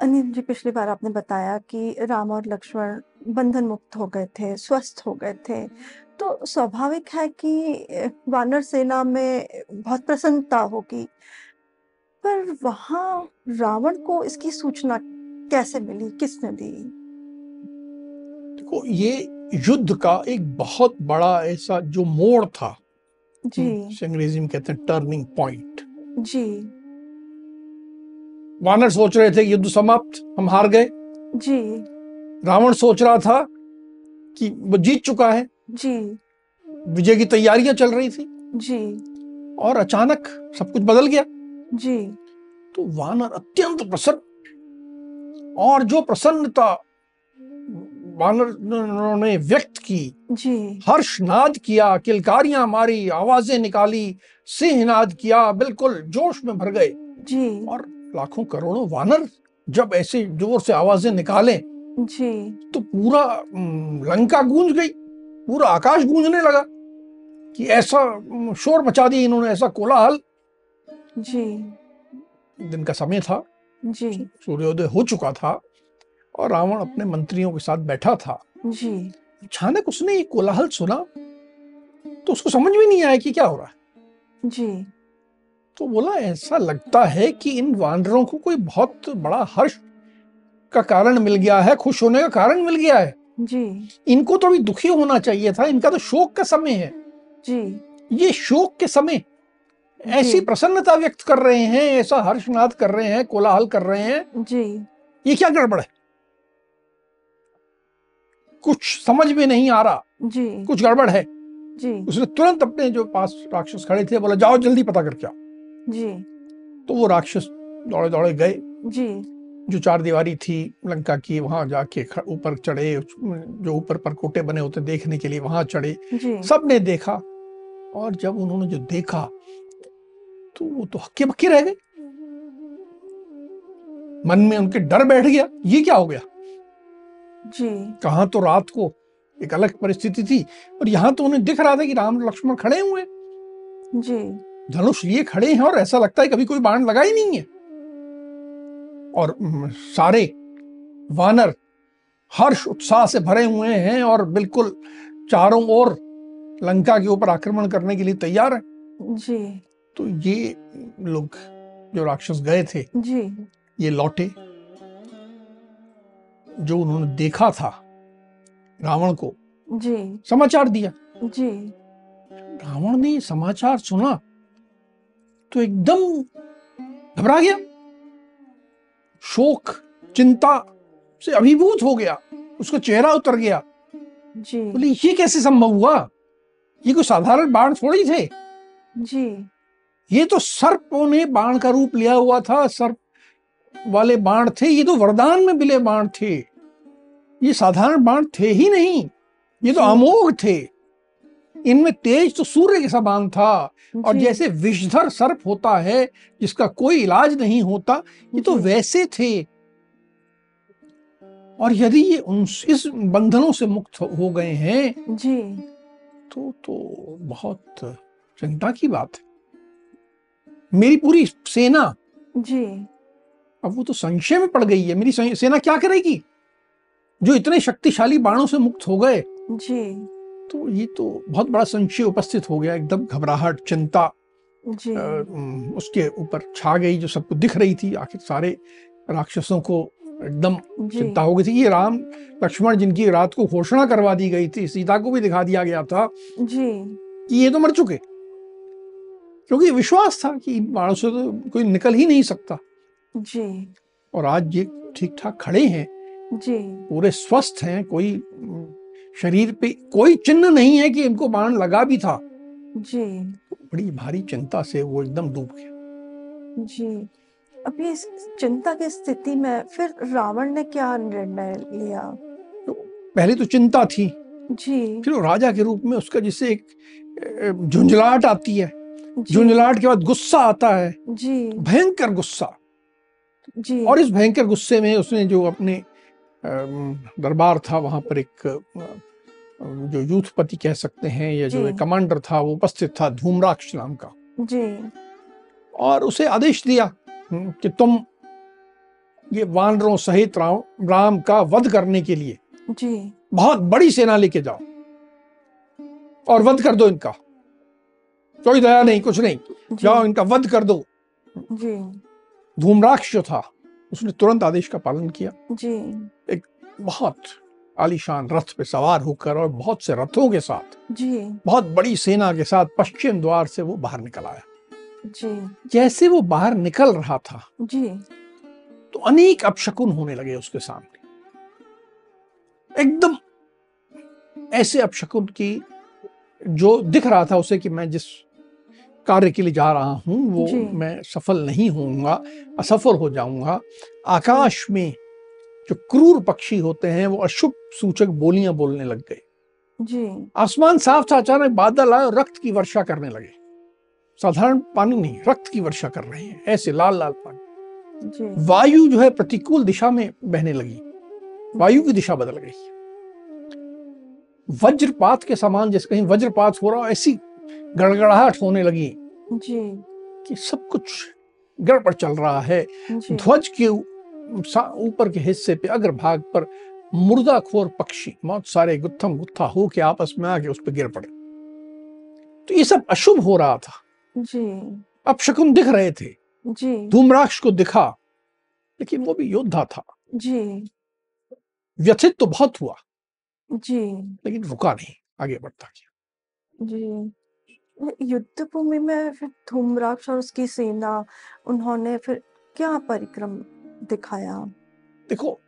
अनिल जी पिछली बार आपने बताया कि राम और लक्ष्मण बंधन मुक्त हो गए थे स्वस्थ हो गए थे। तो स्वाभाविक है कि वानर सेना में बहुत प्रसन्नता होगी। पर वहाँ रावण को इसकी सूचना कैसे मिली? किसने दी? देखो ये युद्ध का एक बहुत बड़ा ऐसा जो मोड़ था जी। अंग्रेज़ी में कहते हैं टर्निंग पॉइंट जी। वानर सोच रहे थे युद्ध समाप्त हम हार गए। जी। रावण सोच रहा था कि वो जीत चुका है। जी। विजय की तैयारियाँ चल रही थी। जी। और अचानक सब कुछ बदल गया। जी। तो वानर अत्यंत प्रसन्न। और जो प्रसन्नता वानर ने व्यक्त की जी। हर्ष नाद किया किलकारियाँ मारी आवाज़ें निकाली सिंह नाद किया बिल्कुल जोश में भर गए। जी। और लाखों करोड़ों वानर जब ऐसे ज़ोर से आवाज़ें निकालें जी। तो पूरा लंका गूंज गई पूरा आकाश गूंजने लगा कि ऐसा शोर मचा दिया इन्होंने ऐसा कोलाहल। जी। दिन का समय था। जी। सूर्योदय हो चुका था और रावण अपने मंत्रियों के साथ बैठा था। जी। अचानक उसने ये कोलाहल सुना तो उसको समझ में नहीं आया कि क्या हो रहा है। जी। तो बोला ऐसा लगता है कि इन वानरों को कोई बहुत बड़ा हर्ष का कारण मिल गया है खुश होने का कारण मिल गया है। जी। इनको तो अभी दुखी होना चाहिए था इनका तो शोक का समय है। जी। ये शोक के समय ऐसी प्रसन्नता व्यक्त कर रहे हैं ऐसा हर्षनाद कर रहे हैं कोलाहल कर रहे हैं। जी। ये क्या गड़बड़ है? कुछ समझ में नहीं आ रहा। जी। कुछ गड़बड़ है। जी। उसने तुरंत अपने जो पास राक्षस खड़े थे बोला जाओ जल्दी पता करके आओ। जी। तो वो राक्षस दौड़े दौड़े गए। जी। जो चार दीवारी थी लंका की वहाँ जाके ऊपर चढ़े जो ऊपर परकोटे बने होते देखने के लिए वहाँ चढ़े। जी। सबने देखा और जब उन्होंने जो देखा तो वो तो हक्के बक्के रह गए। मन में उनके डर बैठ गया ये क्या हो गया? जी। कहा तो रात को एक अलग परिस्थिति थी और यहाँ तो उन्हें दिख रहा था कि राम लक्ष्मण खड़े हुए जी। धनुष लिए खड़े हैं और ऐसा लगता है कभी कोई बाण लगा ही नहीं है। और सारे वानर हर्ष उत्साह से भरे हुए हैं और बिल्कुल चारों ओर लंका के ऊपर आक्रमण करने के लिए तैयार है। जी। तो ये लोग जो राक्षस गए थे जी। ये लौटे जो उन्होंने देखा था रावण को जी। समाचार दिया। जी। रावण ने समाचार सुना। तो एकदम घबरा गया। शोक चिंता से अभिभूत हो गया। उसका चेहरा उतर गया। जी। बोले ये कैसे संभव हुआ? ये कोई साधारण बाण थोड़ी थे? जी। ये तो सर्पों ने बाण का रूप लिया हुआ था। सर्प वाले बाण थे। ये तो वरदान में मिले बाण थे। ये साधारण बाण थे ही नहीं। ये तो अमोघ थे। इनमें तेज तो सूर्य के समान था। और जैसे विषधर सर्प होता है जिसका कोई इलाज नहीं होता ये तो वैसे थे। और यदि ये उन इस बंधनों से मुक्त हो- गए हैं जी। तो तो बहुत चिंता की बात है। मेरी पूरी सेना जी। अब वो तो संशय में पड़ गई है। मेरी सेना क्या करेगी? जो इतने शक्तिशाली बाणों से मुक्त हो गए। जी। तो ये तो बहुत बड़ा संशय उपस्थित हो गया एकदम घबराहट चिंता जी। उम, उसके ऊपर छा गई जो सबको दिख रही थी। आखिर सारे राक्षसों को एकदम चिंता हो गई थी। ये राम लक्ष्मण जिनकी रात को घोषणा करवा दी गई थी सीता को भी दिखा दिया गया था जी। कि ये तो मर चुके। क्योंकि विश्वास था कि बाणों से तो कोई निकल ही नहीं सकता। जी। और आज ये ठीक ठाक खड़े हैं। जी। पूरे स्वस्थ हैं कोई शरीर पे कोई चिन्ह नहीं है कि इनको बाण लगा भी था। जी। बड़ी भारी चिंता से वो एकदम डूब गया। जी। अभी इस चिंता की स्थिति में फिर रावण ने क्या निर्णय लिया? तो पहले तो चिंता थी। जी। फिर वो राजा के रूप में उसका जिससे एक झुंझलाहट आती है। झुंझलाहट के बाद गुस्सा आता है। जी। भयंकर गुस्सा। जी। और इस भयंकर गुस्से में उसने जो अपने दरबार था वहाँ पर एक जो यूथपति कह सकते हैं या जो एक कमांडर था वो उपस्थित था धूम्राक्ष नाम का। जी। और उसे आदेश दिया हम्म, कि तुम ये वानरों सहित राम राम का वध करने के लिए जी। बहुत बड़ी सेना लेके जाओ और वध कर दो इनका। कोई दया नहीं कुछ नहीं। जाओ इनका वध कर दो। जी। धूम्राक्ष जो था उसने तुरंत आदेश का पालन किया। जी। एक बहुत आलीशान रथ पे सवार होकर और बहुत से रथों के साथ जी। बहुत बड़ी सेना के साथ पश्चिम द्वार से वो बाहर निकल आया। जी। जैसे वो बाहर निकल रहा था जी। तो अनेक अपशकुन होने लगे उसके सामने। एकदम ऐसे अपशकुन की जो दिख रहा था उसे कि मैं जिस कार्य के लिए जा रहा हूँ वो मैं सफल नहीं होऊँगा असफल हो जाऊँगा। आकाश में जो क्रूर पक्षी होते हैं वो अशुभ सूचक बोलियाँ बोलने लग गए। जी। आसमान साफ़ था अचानक बादल आए और रक्त की वर्षा करने लगे। साधारण पानी नहीं रक्त की वर्षा कर रहे हैं ऐसे लाल लाल पानी। वायु जो है प्रतिकूल दिशा में बहने लगी। वायु की दिशा बदल गई। वज्रपात के समान जैसे कहीं वज्रपात हो रहा हो, ऐसी गड़गड़ाहट होने लगी जी। कि सब कुछ गड़बड़ चल रहा है। ध्वज के ऊपर के हिस्से पे अग्रभाग पर मुर्दाखोर पक्षी बहुत सारे गुत्थम गुत्था हो के आपस में आके उस पर गिर पड़े। तो ये सब अशुभ हो रहा था। जी। अब शकुन दिख रहे थे। जी। धूम्राक्ष को दिखा लेकिन वो भी योद्धा था। जी। व्यथित तो बहुत हुआ जी। लेकिन रुका नहीं आगे बढ़ता गया। जी। युद्ध भूमि में फिर धूम्राक्ष और उसकी सेना उन्होंने फिर क्या परिक्रम दिखाया? देखो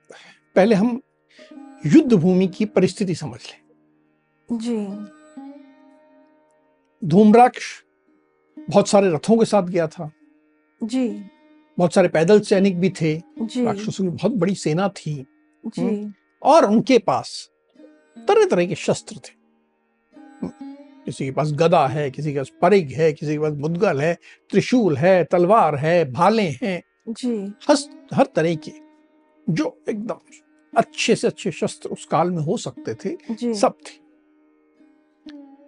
पहले हम युद्ध भूमि की परिस्थिति समझ लें। जी। धूम्राक्ष बहुत सारे रथों के साथ गया था। जी। बहुत सारे पैदल सैनिक भी थे। राक्षसों की बहुत बड़ी सेना थी। जी। और उनके पास तरह तरह के शस्त्र थे। किसी के पास गदा है किसी के पास परिग है किसी के पास मुदगल है त्रिशूल है तलवार है भाले हैं। जी। हर हर तरह के जो एकदम अच्छे से अच्छे शस्त्र उस काल में हो सकते थे सब थे।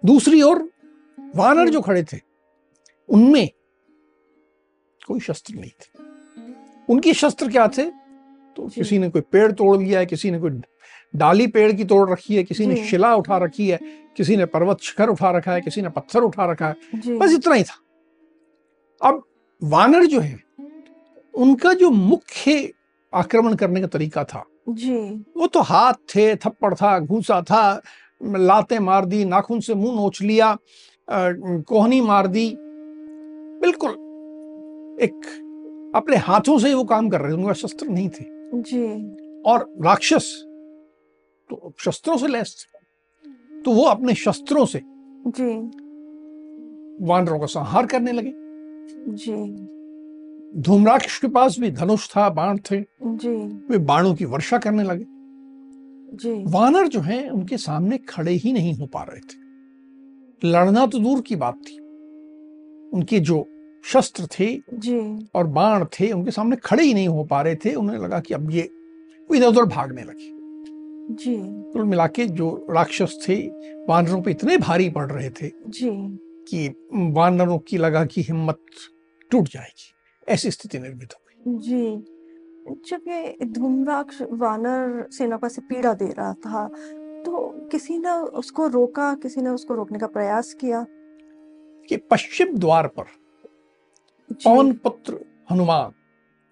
दूसरी ओर वानर जो। खड़े थे उनमें कोई शस्त्र नहीं थे। उनके शस्त्र क्या थे? तो किसी ने कोई पेड़ तोड़ लिया है किसी ने कोई डाली पेड़ की तोड़ रखी है किसी ने शिला उठा रखी है किसी ने पर्वत शिखर उठा रखा है किसी ने पत्थर उठा रखा है। बस इतना ही था। अब वानर जो है उनका जो मुख्य आक्रमण करने का तरीका था जी। वो तो हाथ थे थप्पड़ था घूसा था लाते मार दी नाखून से मुँह नोच लिया कोहनी मार दी। बिल्कुल एक अपने हाथों से ही वो काम कर रहे थे उनका शस्त्र नहीं थे। जी। और राक्षस तो शस्त्रों से लैस। थे तो वो अपने शस्त्रों से जी। वानरों का संहार करने लगे। जी। धूम्राक्ष के पास भी धनुष था बाण थे। जी। वे बाणों की वर्षा करने लगे। जी। वानर जो हैं उनके सामने खड़े ही नहीं हो पा रहे थे। लड़ना तो दूर की बात थी। उनके जो शस्त्र थे जी। और बाण थे उनके सामने खड़े ही नहीं हो पा रहे थे। उन्हें लगा कि अब ये इधर उधर भागने लगे। जी। कुल मिला के जो राक्षस थे वानरों पे इतने भारी पड़ रहे थे जी। कि वानरों की लगा कि हिम्मत टूट जाएगी। ऐसी स्थिति निर्मित हो गई। जी। जब ये धूम्राक्ष वानर सेना को ऐसे पीड़ा दे रहा था तो किसी ने उसको रोका किसी ने उसको रोकने का प्रयास किया? कि पश्चिम द्वार पर पवन पुत्र हनुमान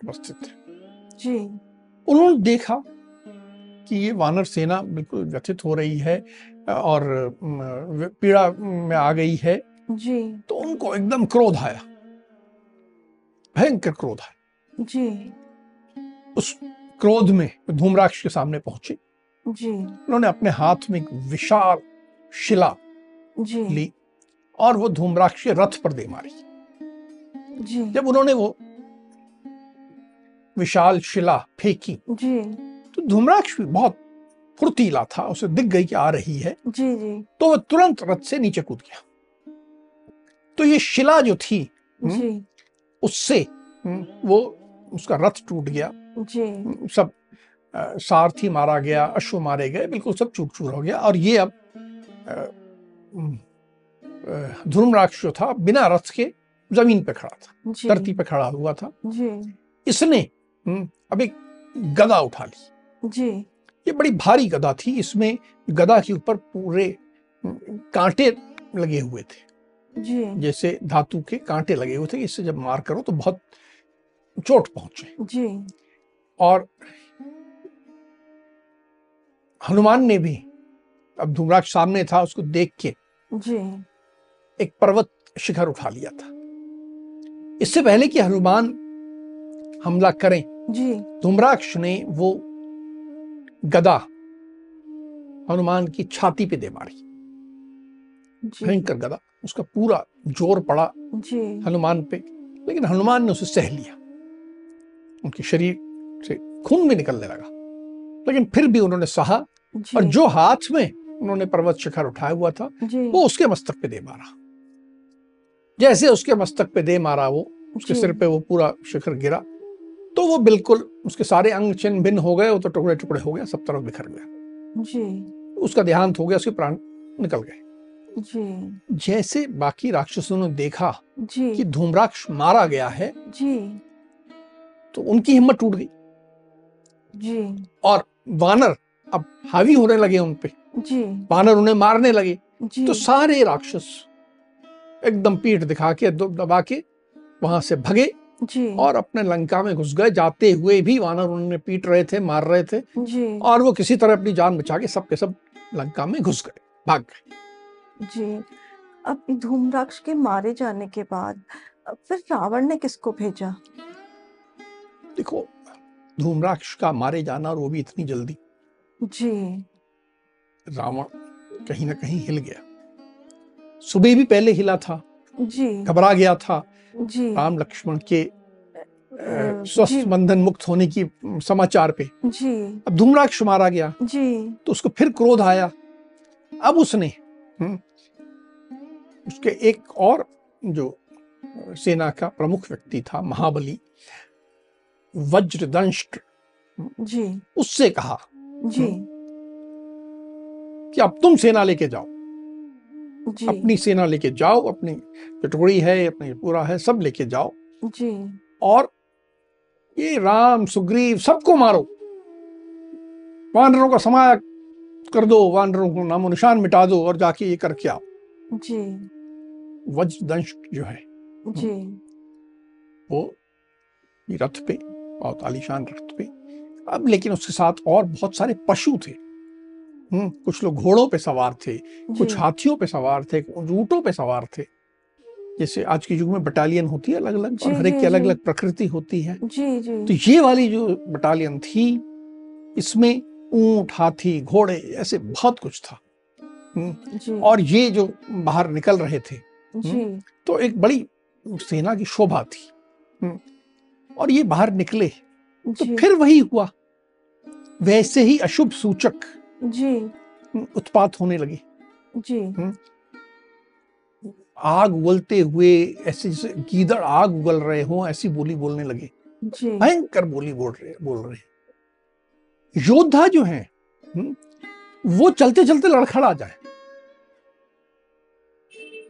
उपस्थित थे। जी। उन्होंने देखा कि ये वानर सेना बिल्कुल व्यथित हो रही है और पीड़ा में आ गई है। जी। तो उनको एकदम क्रोध आया। भयंकर क्रोध आया। जी। उस क्रोध में धूम्राक्ष के सामने पहुँचे। जी। उन्होंने अपने हाथ में एक विशाल शिला जी। ली और वो धूम्राक्ष के रथ पर दे मारी। जी। जब उन्होंने वो विशाल शिला फेंकी जी। तो धूम्राक्ष भी बहुत फुर्तीला था उसे दिख गई कि आ रही है। जी जी। तो वह तुरंत रथ से नीचे कूद गया। तो ये शिला जो थी हम्म, जी। उससे हम्म, वो उसका रथ टूट गया। जी। सब सारथी मारा गया अश्व मारे गए बिल्कुल सब चूर चूर हो गया। और ये अब हम्म, धूम्राक्ष जो था बिना रथ के ज़मीन पे खड़ा था धरती पे खड़ा हुआ था। जी। इसने अब एक गदा उठा ली। जी। ये बड़ी भारी गदा थी इसमें गदा के ऊपर पूरे कांटे लगे हुए थे। जी। जैसे धातु के कांटे लगे हुए थे इससे जब मार करो तो बहुत चोट पहुँचे। जी। और हनुमान ने भी अब धूम्राक्ष सामने था उसको देख के जी। एक पर्वत शिखर उठा लिया था। इससे पहले कि हनुमान हमला करें जी। धूम्राक्ष ने वो गदा हनुमान की छाती पे दे मारी। भयंकर गदा। उसका पूरा ज़ोर पड़ा जी। हनुमान पे लेकिन हनुमान ने उसे सह लिया। उनके शरीर से खून भी निकलने लगा। लेकिन फिर भी उन्होंने सहा और जो हाथ में उन्होंने पर्वत शिखर उठाया हुआ था वो उसके मस्तक पे दे मारा। जैसे उसके मस्तक पे दे मारा वो उसके सिर पे वो पूरा शिखर गिरा। तो वो बिल्कुल उसके सारे अंग चिन्ह भिन्न हो गए वो तो टुकड़े टुकड़े हो गया सब तरफ़ बिखर गया जी। उसका देहांत हो गया उसके प्राण निकल गए। जी। जैसे बाकी राक्षसों ने देखा जी। कि धूम्राक्ष मारा गया है जी। तो उनकी हिम्मत टूट गई। जी। और वानर अब हावी होने लगे उन पे। जी। वानर उन्हें मारने लगे। जी। तो सारे राक्षस एकदम पीठ दिखा के दबा के वहाँ से भगे। जी। और अपने लंका में घुस गए जाते हुए भी वानर उन्हें पीट रहे थे मार रहे थे। जी। और वो किसी तरह अपनी जान बचा के सब के सब लंका में घुस गए भाग गए। जी। अब धूम्राक्ष के मारे जाने के बाद फिर रावण ने किसको भेजा? देखो धूम्राक्ष का मारे जाना और वो भी इतनी जल्दी। जी। रावण कहीं ना कहीं हिल गया। सुबह भी पहले हिला था। जी। घबरा गया था। राम लक्ष्मण के स्वस्थ बंधन मुक्त होने की समाचार पे। जी। अब धूम्राक्ष मारा गया। जी। तो उसको फिर क्रोध आया। अब उसने हम्म, उसके एक और जो सेना का प्रमुख व्यक्ति था महाबली वज्रदंष्ट जी। उससे कहा जी। कि अब तुम सेना लेके जाओ। जी। अपनी सेना लेके जाओ अपनी टुकड़ी है अपनी पूरा है सब लेके जाओ। जी। और ये राम सुग्रीव सबको मारो। वानरों का समाया कर दो वानरों को नामो निशान मिटा दो और जाके ये करके आओ। जी। वज्रदंश जो है जी। वो रथ पे बहुत आलीशान रथ पे। अब लेकिन उसके साथ और बहुत सारे पशु थे। हम्म कुछ लोग घोड़ों पे सवार थे कुछ हाथियों पे सवार थे कुछ ऊंटों पे सवार थे। जैसे आज के युग में बटालियन होती है अलग अलग और हर एक की अलग अलग प्रकृति होती है। जी जी। तो ये वाली जो बटालियन थी इसमें ऊँट हाथी घोड़े ऐसे बहुत कुछ था। हम्म, और ये जो बाहर निकल रहे थे जी। तो एक बड़ी सेना की शोभा थी। हम्म, और ये बाहर निकले तो फिर वही हुआ। वैसे ही अशुभ सूचक जी। हम्म, उत्पात होने लगे। जी। हुँ? आग उगलते हुए ऐसे जैसे गीदड़ आग उगल रहे हो ऐसी बोली बोलने लगे। जी। भयंकर बोली बोल रहे बोल रहे योद्धा जो हैं हम्म, वो चलते चलते लड़खड़ा जाए।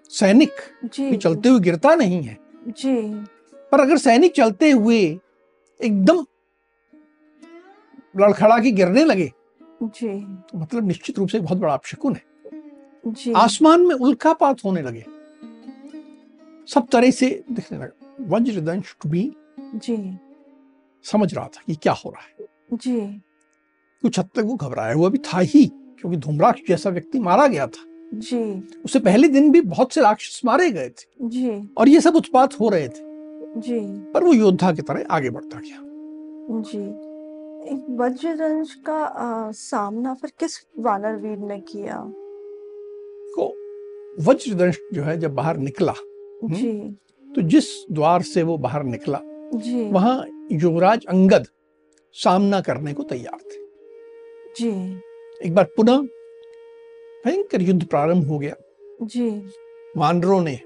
सैनिक जी। भी चलते हुए गिरता नहीं है। जी। पर अगर सैनिक चलते हुए एकदम लड़खड़ा के गिरने लगे जी। तो मतलब निश्चित रूप से बहुत बड़ा अपशकुन है। जी। आसमान में उल्कापात होने लगे। सब तरह से दिखने लगा। वज्रदंश भी जी। समझ रहा था कि क्या हो रहा है। जी। कुछ हद तक वो घबराया हुआ भी था ही क्योंकि धूम्राक्ष जैसा व्यक्ति मारा गया था। जी। उससे पहले दिन भी बहुत से राक्षस मारे गए थे। जी। और ये सब उत्पात हो रहे थे। जी। पर वो योद्धा की तरह आगे बढ़ता गया। जी। एक का आ, सामना फिर किस वानर वीर ने किया? को वज्रदंश जो है जब बाहर निकला जी। तो जिस द्वार से वो बाहर निकला जी। वहाँ युवराज अंगद सामना करने को तैयार थे। जी। एक बार पुनः भयंकर युद्ध प्रारंभ हो गया। जी। वानरों ने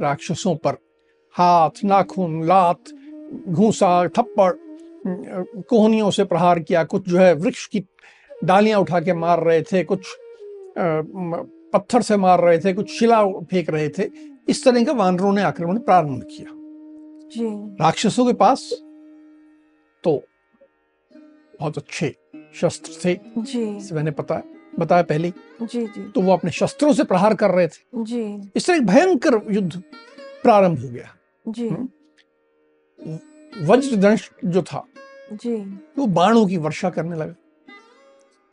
राक्षसों पर हाथ नाखून लात घूसा थप्पड़ कोहनियों से प्रहार किया कुछ जो है वृक्ष की डालियाँ उठा के मार रहे थे कुछ पत्थर से मार रहे थे कुछ शिला फेंक रहे थे। इस तरह का वानरों ने आक्रमण प्रारंभ किया। जी। राक्षसों के पास तो बहुत अच्छे शस्त्र थे जी। मैंने पता बताया पहले जी जी। तो वो अपने शस्त्रों से प्रहार कर रहे थे। जी। इस तरह एक भयंकर युद्ध प्रारंभ हो गया। जी। हम्म। वज्रदंश जो था जी। वो बाणों की वर्षा करने लगा।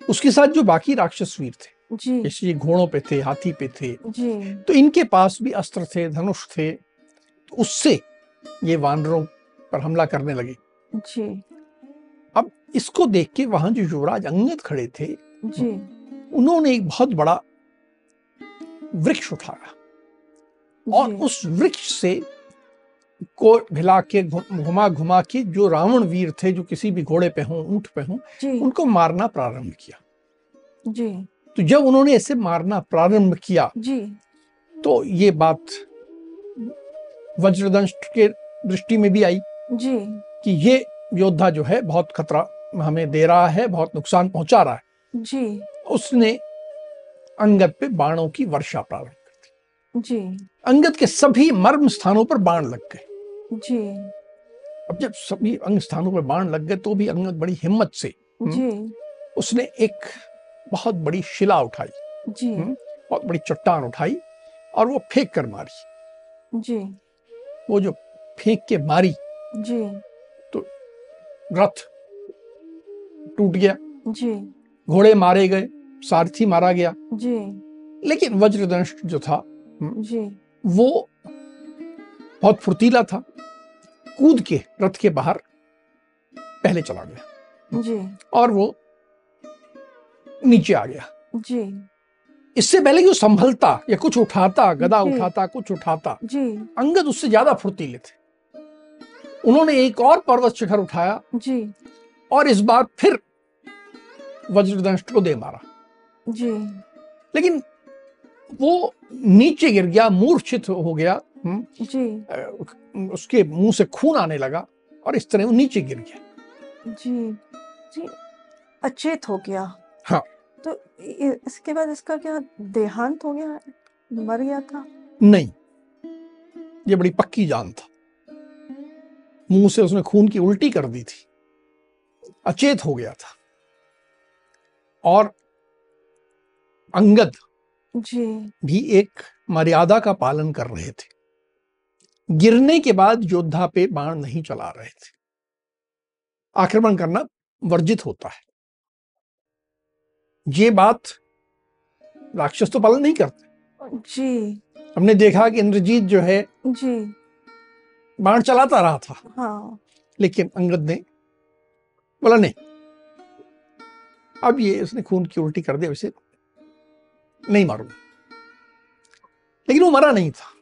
उसके साथ जो बाकी राक्षस वीर थे जी। जैसे ये घोड़ों पे थे हाथी पे थे जी। तो इनके पास भी अस्त्र थे धनुष थे तो उससे ये वानरों पर हमला करने लगे। जी। अब इसको देख के वहाँ जो युवराज अंगद खड़े थे जी। उन्होंने एक बहुत बड़ा वृक्ष उठाया। और उस वृक्ष से को भिला के घुमा घुमा के जो रावण वीर थे जो किसी भी घोड़े पे हों ऊँट पे हों उनको मारना प्रारंभ किया। जी। तो जब उन्होंने ऐसे मारना प्रारंभ किया जी। तो ये बात वज्रदंश के दृष्टि में भी आई जी। कि ये योद्धा जो है बहुत खतरा हमें दे रहा है बहुत नुकसान पहुँचा रहा है। जी। उसने अंगद पे बाणों की वर्षा प्रारंभ कर दी। जी। अंगद के सभी मर्म स्थानों पर बाण लग गए। जी। अब जब सभी अंग स्थानों पर बाण लग गए तो भी अंगद बड़ी हिम्मत से जी। उसने एक बहुत बड़ी शिला उठाई जी। हम्म। बहुत बड़ी चट्टान उठाई और वो फेंक कर मारी। जी। वो जो फेंक के मारी जी। तो रथ टूट गया। जी। घोड़े मारे गए सारथी मारा गया। जी। लेकिन वज्रदंश जो था जी। वो बहुत फुर्तीला था। कूद के रथ के बाहर पहले चला गया। जी। और वो नीचे आ गया। जी। इससे पहले कि वो संभलता या कुछ उठाता गदा उठाता कुछ उठाता जी। अंगद उससे ज़्यादा फुर्तीले थे। उन्होंने एक और पर्वत शिखर उठाया। जी। और इस बार फिर वज्रदंश को दे मारा। जी। लेकिन वो नीचे गिर गया मूर्छित हो गया। हम्म, जी। उसके मुँह से खून आने लगा और इस तरह वो नीचे गिर गया। जी। जी अचेत हो गया। हाँ। तो इसके बाद इसका क्या देहांत हो गया? मर गया था? नहीं। ये बड़ी पक्की जान था। मुँह से उसने खून की उल्टी कर दी थी। अचेत हो गया था। और अंगद जी। भी एक मर्यादा का पालन कर रहे थे। गिरने के बाद योद्धा पे बाण नहीं चला रहे थे। आक्रमण करना वर्जित होता है। ये बात राक्षस तो पालन नहीं करते। जी। हमने देखा कि इंद्रजीत जो है जी। बाण चलाता रहा था। हाँ। लेकिन अंगद ने बोला नहीं अब ये उसने खून की उल्टी कर दिया वैसे नहीं मारूँगा। लेकिन वो मरा नहीं था।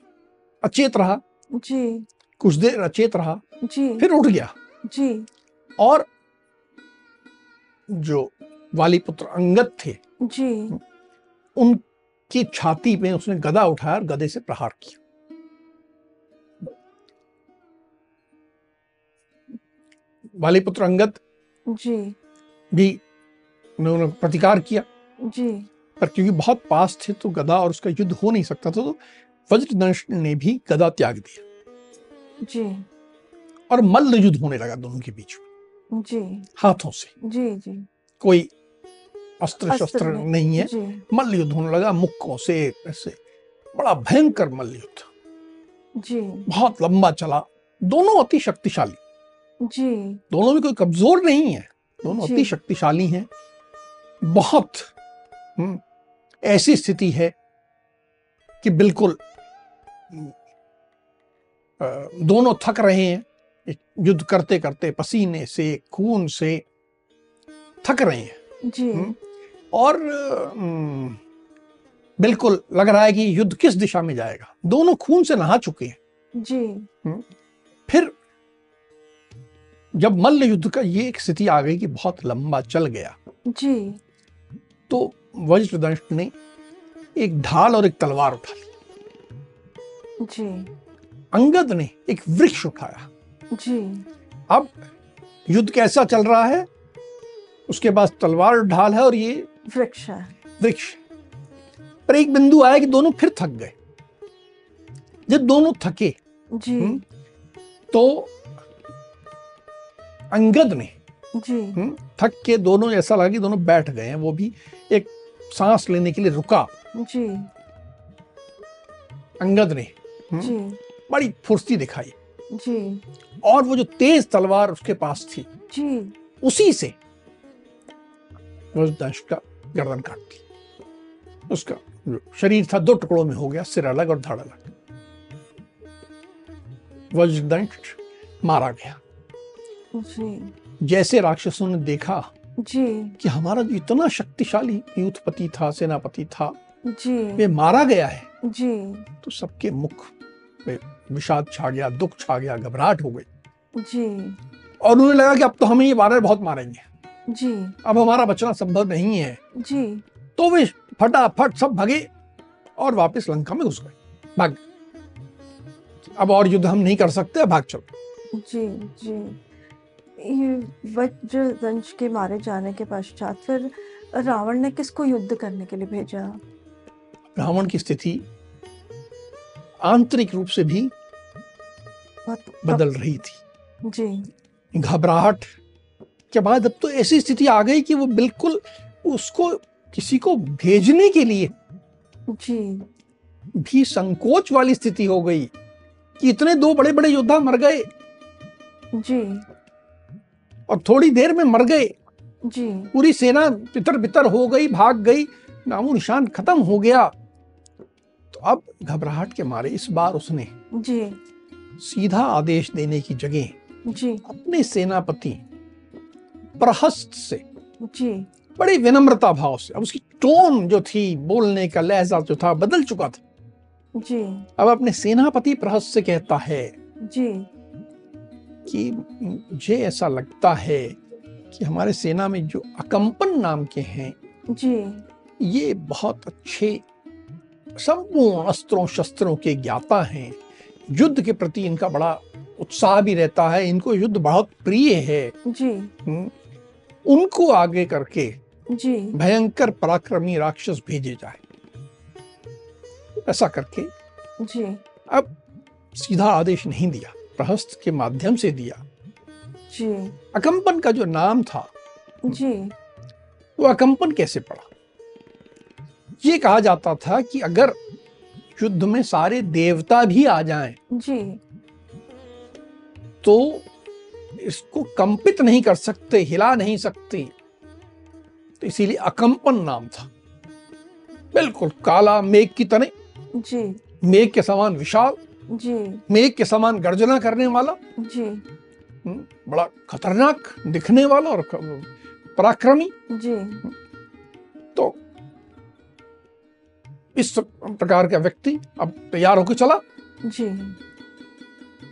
अचेत रहा। जी। कुछ देर अचेत रहा जी। फिर उठ गया। जी। और जो वाली पुत्र अंगत थे जी। उनकी छाती पे उसने गदा उठाया और गदे से प्रहार किया। वाली पुत्र अंगद जी। भी उन्होंने प्रतिकार किया। जी। पर क्योंकि बहुत पास थे तो गदा और उसका युद्ध हो नहीं सकता था तो वज्रदंश ने भी गदा त्याग दिया। जी। और मल्ल युद्ध होने लगा दोनों के बीच में। जी। हाथों से। जी जी। कोई अस्त्र शस्त्र नहीं। है। मल्ल युद्ध होने लगा मुक्कों से ऐसे बड़ा भयंकर मल्ल युद्ध जी। बहुत लंबा चला। दोनों अति शक्तिशाली। जी। दोनों में कोई कमज़ोर नहीं है। दोनों अति शक्तिशाली हैं। बहुत हम्म, ऐसी स्थिति है कि बिल्कुल दोनों थक रहे हैं युद्ध करते करते पसीने से खून से थक रहे हैं। जी। और बिल्कुल लग रहा है कि युद्ध किस दिशा में जाएगा। दोनों खून से नहा चुके हैं। जी। फिर जब मल्ल युद्ध का ये एक स्थिति आ गई कि बहुत लंबा चल गया। जी। तो वज्रदंश ने एक ढाल और एक तलवार उठा ली। जी। अंगद ने एक वृक्ष उठाया। जी। अब युद्ध कैसा चल रहा है? उसके पास तलवार ढाल है और ये वृक्ष है। वृक्ष। पर एक बिंदु आया कि दोनों फिर थक गए। जब दोनों थके जी। हम्म, तो अंगद ने जी। हम्म, थक के दोनों ऐसा लगा कि दोनों बैठ गए हैं वो भी एक सांस लेने के लिए रुका। जी। अंगद ने जी। बड़ी फुर्ती दिखाई। जी। और वो जो तेज तलवार उसके पास थी जी। उसी से वज्रदंश का गर्दन काट दी उसका शरीर था दो टुकड़ों में हो गया सिर अलग और धड़ अलग। वज्रदंश मारा गया। जी। जैसे राक्षसों ने देखा जी। कि हमारा जो इतना शक्तिशाली यूथपति था सेनापति था जी। वे मारा गया है। जी। तो सबके मुख पे विषाद छा गया दुख छा गया घबराहट हो गई। जी। और उन्हें लगा कि अब तो हमें ये वानर बहुत मारेंगे। जी। अब हमारा बचना संभव नहीं है। जी। तो वे फटाफट सब भगे और वापस लंका में घुस गए। भाग। अब और युद्ध हम नहीं कर सकते भाग चलो। जी जी। ये वज्रदंश के मारे जाने के पश्चात फिर रावण ने किसको युद्ध करने के लिए भेजा? रावण की स्थिति आंतरिक रूप से भी बदल रही थी। जी। घबराहट के बाद अब तो ऐसी स्थिति आ गई कि वो बिल्कुल उसको किसी को भेजने के लिए जी। भी संकोच वाली स्थिति हो गई कि इतने दो बड़े बड़े योद्धा मर गए। जी। और थोड़ी देर में मर गए। जी। पूरी सेना तितर बितर हो गई भाग गई नामो निशान खत्म हो गया। तो अब घबराहट के मारे इस बार उसने जी। सीधा आदेश देने की जगह जी। अपने सेनापति प्रहस्त से जी। बड़ी विनम्रता भाव से अब उसकी टोन जो थी बोलने का लहजा जो था बदल चुका था। जी। अब अपने सेनापति प्रहस्त से कहता है जी। कि मुझे ऐसा लगता है कि हमारे सेना में जो अकंपन नाम के हैं जी। ये बहुत अच्छे संपूर्ण अस्त्रों शस्त्रों के ज्ञाता हैं। युद्ध के प्रति इनका बड़ा उत्साह भी रहता है इनको युद्ध बहुत प्रिय है। जी। उनको आगे करके जी। भयंकर पराक्रमी राक्षस भेजे जाए। ऐसा करके जी। अब सीधा आदेश नहीं दिया प्रहस्त के माध्यम से दिया। जी। अकंपन का जो नाम था जी। वो अकंपन कैसे पड़ा? ये कहा जाता था कि अगर युद्ध में सारे देवता भी आ जाएँ जी। तो इसको कंपित नहीं कर सकते हिला नहीं सकते। तो इसीलिए अकंपन नाम था। बिल्कुल काला मेघ की तरह। जी। मेघ के समान विशाल। जी। मेघ के समान गर्जना करने वाला। जी। हम्म, बड़ा खतरनाक दिखने वाला और पराक्रमी। जी। तो इस प्रकार का व्यक्ति अब तैयार होकर चला। जी।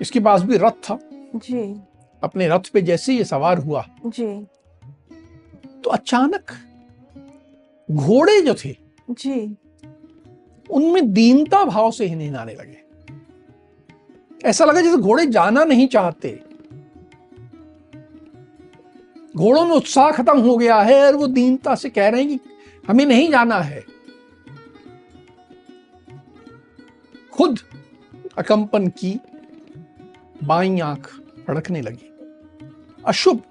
इसके पास भी रथ था। जी। अपने रथ पे जैसे ये सवार हुआ। जी। तो अचानक घोड़े जो थे जी। उनमें दीनता भाव से ही नहीं आने लगे। ऐसा लगा जैसे घोड़े जाना नहीं चाहते। घोड़ों में उत्साह खत्म हो गया है और वो दीनता से कह रहे हैं कि हमें नहीं जाना है। खुद अकंपन की बाई आँख फड़कने लगी। अशुभ।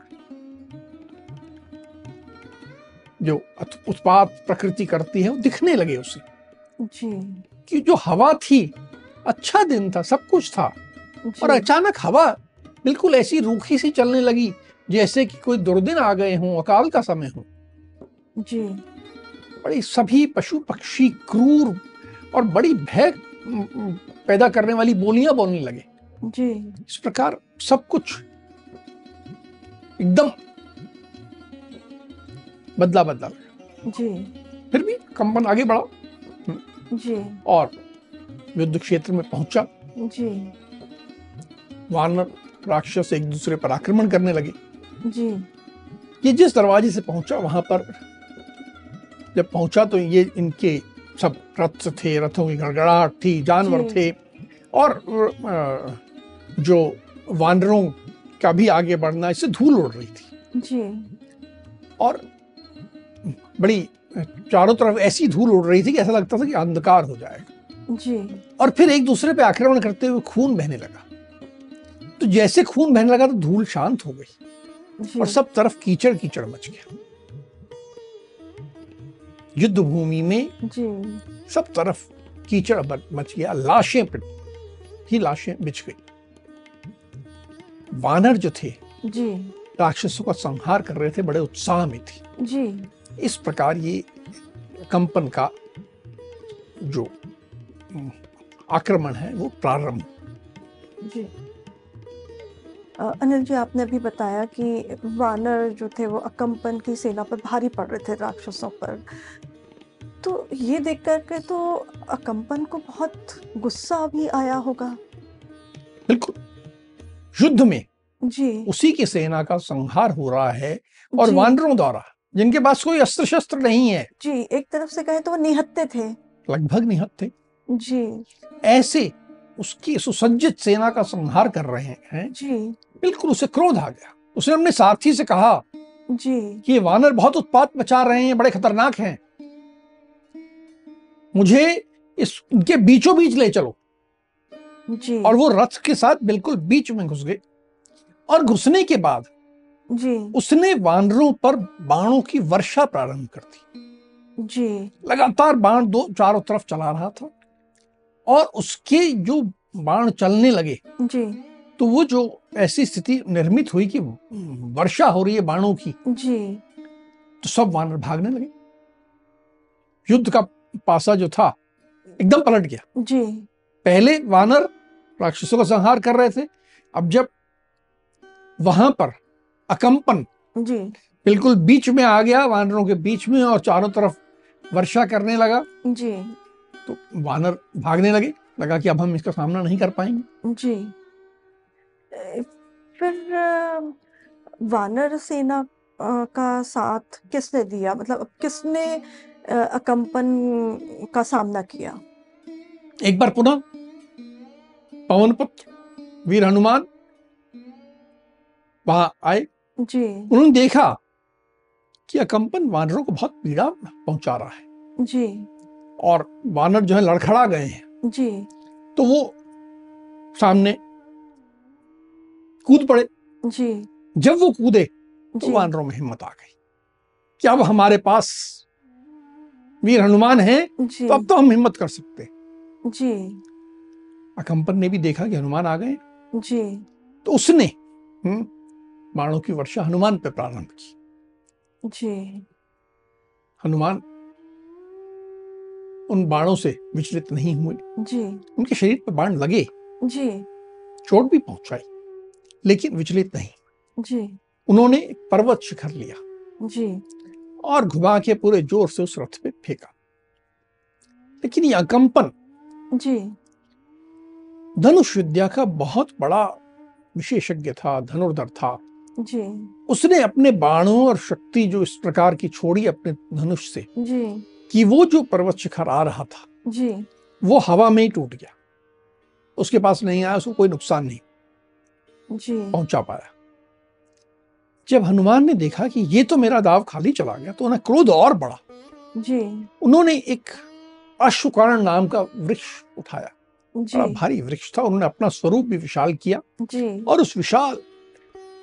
जो उत्पात प्रकृति करती है वो दिखने लगे उसे। जी। कि जो हवा थी अच्छा दिन था सब कुछ था। और अचानक हवा बिल्कुल ऐसी रूखी सी चलने लगी जैसे कि कोई दुर्दिन आ गए हों अकाल का समय हो। जी। बड़ी सभी पशु पक्षी क्रूर और बड़ी भय पैदा करने वाली बोलियाँ बोलने लगे। जी। इस प्रकार सब कुछ एकदम बदला बदला। जी। फिर भी कंपन आगे बढ़ा। जी। और युद्ध क्षेत्र में पहुँचा। जी। वानर राक्षस एक दूसरे पर आक्रमण करने लगे। जी। ये जिस दरवाजे से पहुँचा वहाँ पर जब पहुँचा तो ये इनके सब रथ थे रथों की गड़गड़ाहट थी जानवर थे। और जो वानरों का भी आगे बढ़ना इससे धूल उड़ रही थी। जी। और बड़ी चारों तरफ़ ऐसी धूल उड़ रही थी कि ऐसा लगता था कि अंधकार हो जाएगा। जी। और फिर एक दूसरे पे आक्रमण करते हुए खून बहने लगा। तो जैसे खून बहने लगा तो धूल शांत हो गई। और सब तरफ़ कीचड़ कीचड़ मच गया। युद्ध भूमि में जी। सब तरफ़ कीचड़ मच गया लाशें ही लाशें बिछ गई। वानर जो थे जी। राक्षसों का संहार कर रहे थे बड़े उत्साह में थे। जी। इस प्रकार ये कंपन का जो आक्रमण है वो प्रारंभ। जी। अनिल जी आपने अभी बताया कि वानर जो थे वो अकम्पन की सेना पर भारी पड़ रहे थे राक्षसों पर। तो ये देख कर के तो अकम्पन को बहुत गुस्सा भी आया होगा। बिल्कुल। युद्ध में जी। उसी की सेना का संहार हो रहा है और वानरों द्वारा जिनके पास कोई अस्त्र शस्त्र नहीं है। जी एक तरफ़ से कहे तो वो निहत्ते थे। लगभग निहत थे जी। ऐसे उसकी सुसज्जित सेना का संहार कर रहे हैं। जी। बिल्कुल उसे क्रोध आ गया। उसने अपने साथी से कहा जी। कि ये वानर बहुत उत्पात मचा रहे हैं बड़े खतरनाक हैं। मुझे इस उनके बीचों बीच ले चलो। जी। और वो रथ के साथ बिल्कुल बीच में घुस गए। और घुसने के बाद जी। उसने वानरों पर बाणों की वर्षा प्रारंभ कर दी। जी। लगातार बाण दो चारों तरफ़ चला रहा था और उसके जो बाण चलने लगे जी। तो वो जो ऐसी स्थिति निर्मित हुई कि वर्षा हो रही है बाणों की जी। तो सब वानर भागने लगे। युद्ध का पासा जो था एकदम पलट गया। जी। पहले वानर राक्षसों का संहार कर रहे थे अब जब वहाँ पर अकंपन जी। बिल्कुल बीच में आ गया वानरों के बीच में और चारों तरफ़ वर्षा करने लगा जी। तो वानर भागने लगे लगा कि अब हम इसका सामना नहीं कर पाएँगे। जी। फिर वानर सेना का साथ किसने दिया? मतलब किसने अ, अकम्पन का सामना किया? एक बार पुनः। पवन पुत्र वीर हनुमान वहाँ आए। जी। उन्होंने देखा कि अकंपन वानरों को बहुत पीड़ा पहुँचा रहा है। जी। और वानर जो है लड़खड़ा गए हैं। जी। तो वो सामने कूद पड़े। जी। जब वो कूदे तो वानरों में हिम्मत आ गई कि अब हमारे पास वीर हनुमान हैं तो अब तो हम हिम्मत कर सकते जी। अकंपन ने भी देखा कि हनुमान आ गए। जी। तो उसने हम्म, बाणों की वर्षा हनुमान पे प्रारंभ की। जी। हनुमान उन बाणों से विचलित नहीं हुए। जी। उनके शरीर पर बाण लगे। जी। चोट भी पहुंचाई। लेकिन विचलित नहीं। जी। उन्होंने एक पर्वत शिखर लिया जी। और घुमा के पूरे ज़ोर से उस रथ पे फेंका। लेकिन ये अकंपन जी। धनुष विद्या का बहुत बड़ा विशेषज्ञ था धनुर्धर था। जी। उसने अपने बाणों और शक्ति जो इस प्रकार की छोड़ी अपने धनुष से जी। कि वो जो पर्वत शिखर आ रहा था जी। वो हवा में ही टूट गया। उसके पास नहीं आया उसको कोई नुकसान नहीं जी। पहुँचा पाया। जब हनुमान ने देखा कि ये तो मेरा दाव खाली चला गया तो उन्हें क्रोध और बढ़ा। जी। उन्होंने एक अश्वकर्ण नाम का वृक्ष उठाया। जी। बड़ा भारी वृक्ष था उन्होंने अपना स्वरूप भी विशाल किया जी। और उस विशाल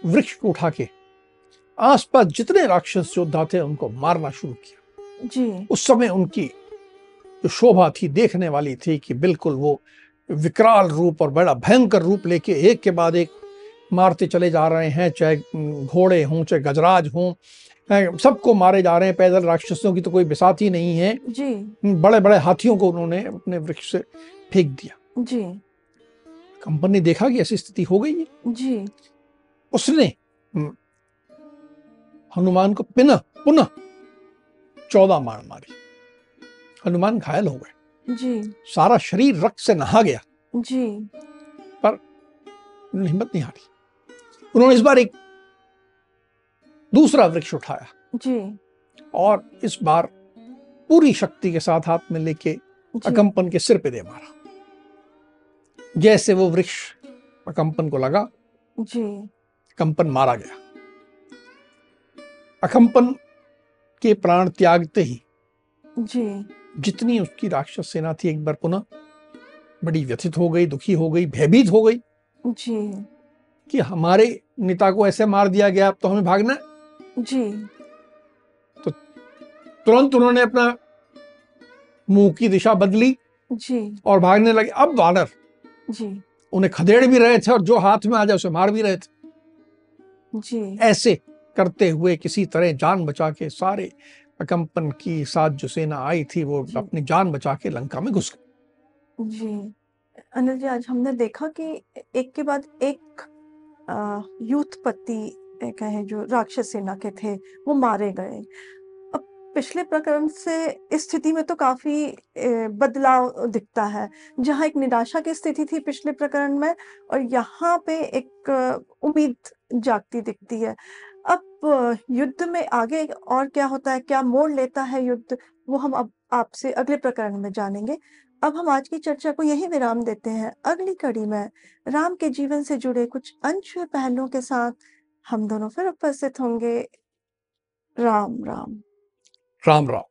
वृक्ष को उठा के आसपास जितने राक्षस योद्धा थे उनको मारना शुरू किया। जी। उस समय उनकी जो शोभा थी देखने वाली थी कि बिल्कुल वो विकराल रूप और बड़ा भयंकर रूप लेके एक के बाद एक मारते चले जा रहे हैं चाहे घोड़े हों चाहे गजराज हों सबको मारे जा रहे हैं पैदल राक्षसों की तो कोई बिसात ही नहीं है। जी। बड़े बड़े हाथियों को उन्होंने अपने वृक्ष से फेंक दिया। जी। कंपन ने देखा कि ऐसी स्थिति हो गई है? जी। उसने हनुमान को पुनः पुनः चौदह मार मारी। हनुमान घायल हो गए। जी। सारा शरीर रक्त से नहा गया। जी। पर हिम्मत नहीं हारी। उन्होंने इस बार एक दूसरा वृक्ष उठाया। जी। और इस बार पूरी शक्ति के साथ हाथ में लेके अकंपन के सिर पे दे मारा। जैसे वो वृक्ष अकंपन को लगा जी। कंपन मारा गया। अकंपन के प्राण त्यागते ही जी। जितनी उसकी राक्षस सेना थी एक बार पुनः बड़ी व्यथित हो गई दुखी हो गई भयभीत हो गई। जी। कि हमारे नेता को ऐसे मार दिया गया अब तो हमें भागना जी। तुरंत उन्होंने अपना मुँह की दिशा बदली जी। और भागने लगे। अब वानर जी। उन्हें खदेड़ भी रहे थे और जो हाथ में आ जाए उसे मार भी रहे थे। जी। ऐसे करते हुए किसी तरह जान बचा के सारे अकंपन की साथ जो सेना आई थी वो अपनी जान बचा के लंका में घुस गई। जी। अनिल जी आज हमने देखा कि एक के बाद एक यूथपति कहें जो राक्षस सेना के थे, वो मारे गए। अब पिछले प्रकरण से इस स्थिति में तो काफ़ी बदलाव दिखता है। जहाँ एक निराशा की स्थिति थी पिछले प्रकरण में और यहाँ पे एक उम्मीद जागती दिखती है। अब युद्ध में आगे और क्या होता है, क्या मोड़ लेता है युद्ध, वो हम अब आपसे अगले प्रकरण में जानेंगे। अब हम आज की चर्चा को यही विराम देते हैं। अगली कड़ी में राम के जीवन से जुड़े कुछ अंश पहलुओं के साथ हम दोनों फिर उपस्थित होंगे। राम राम। राम राम।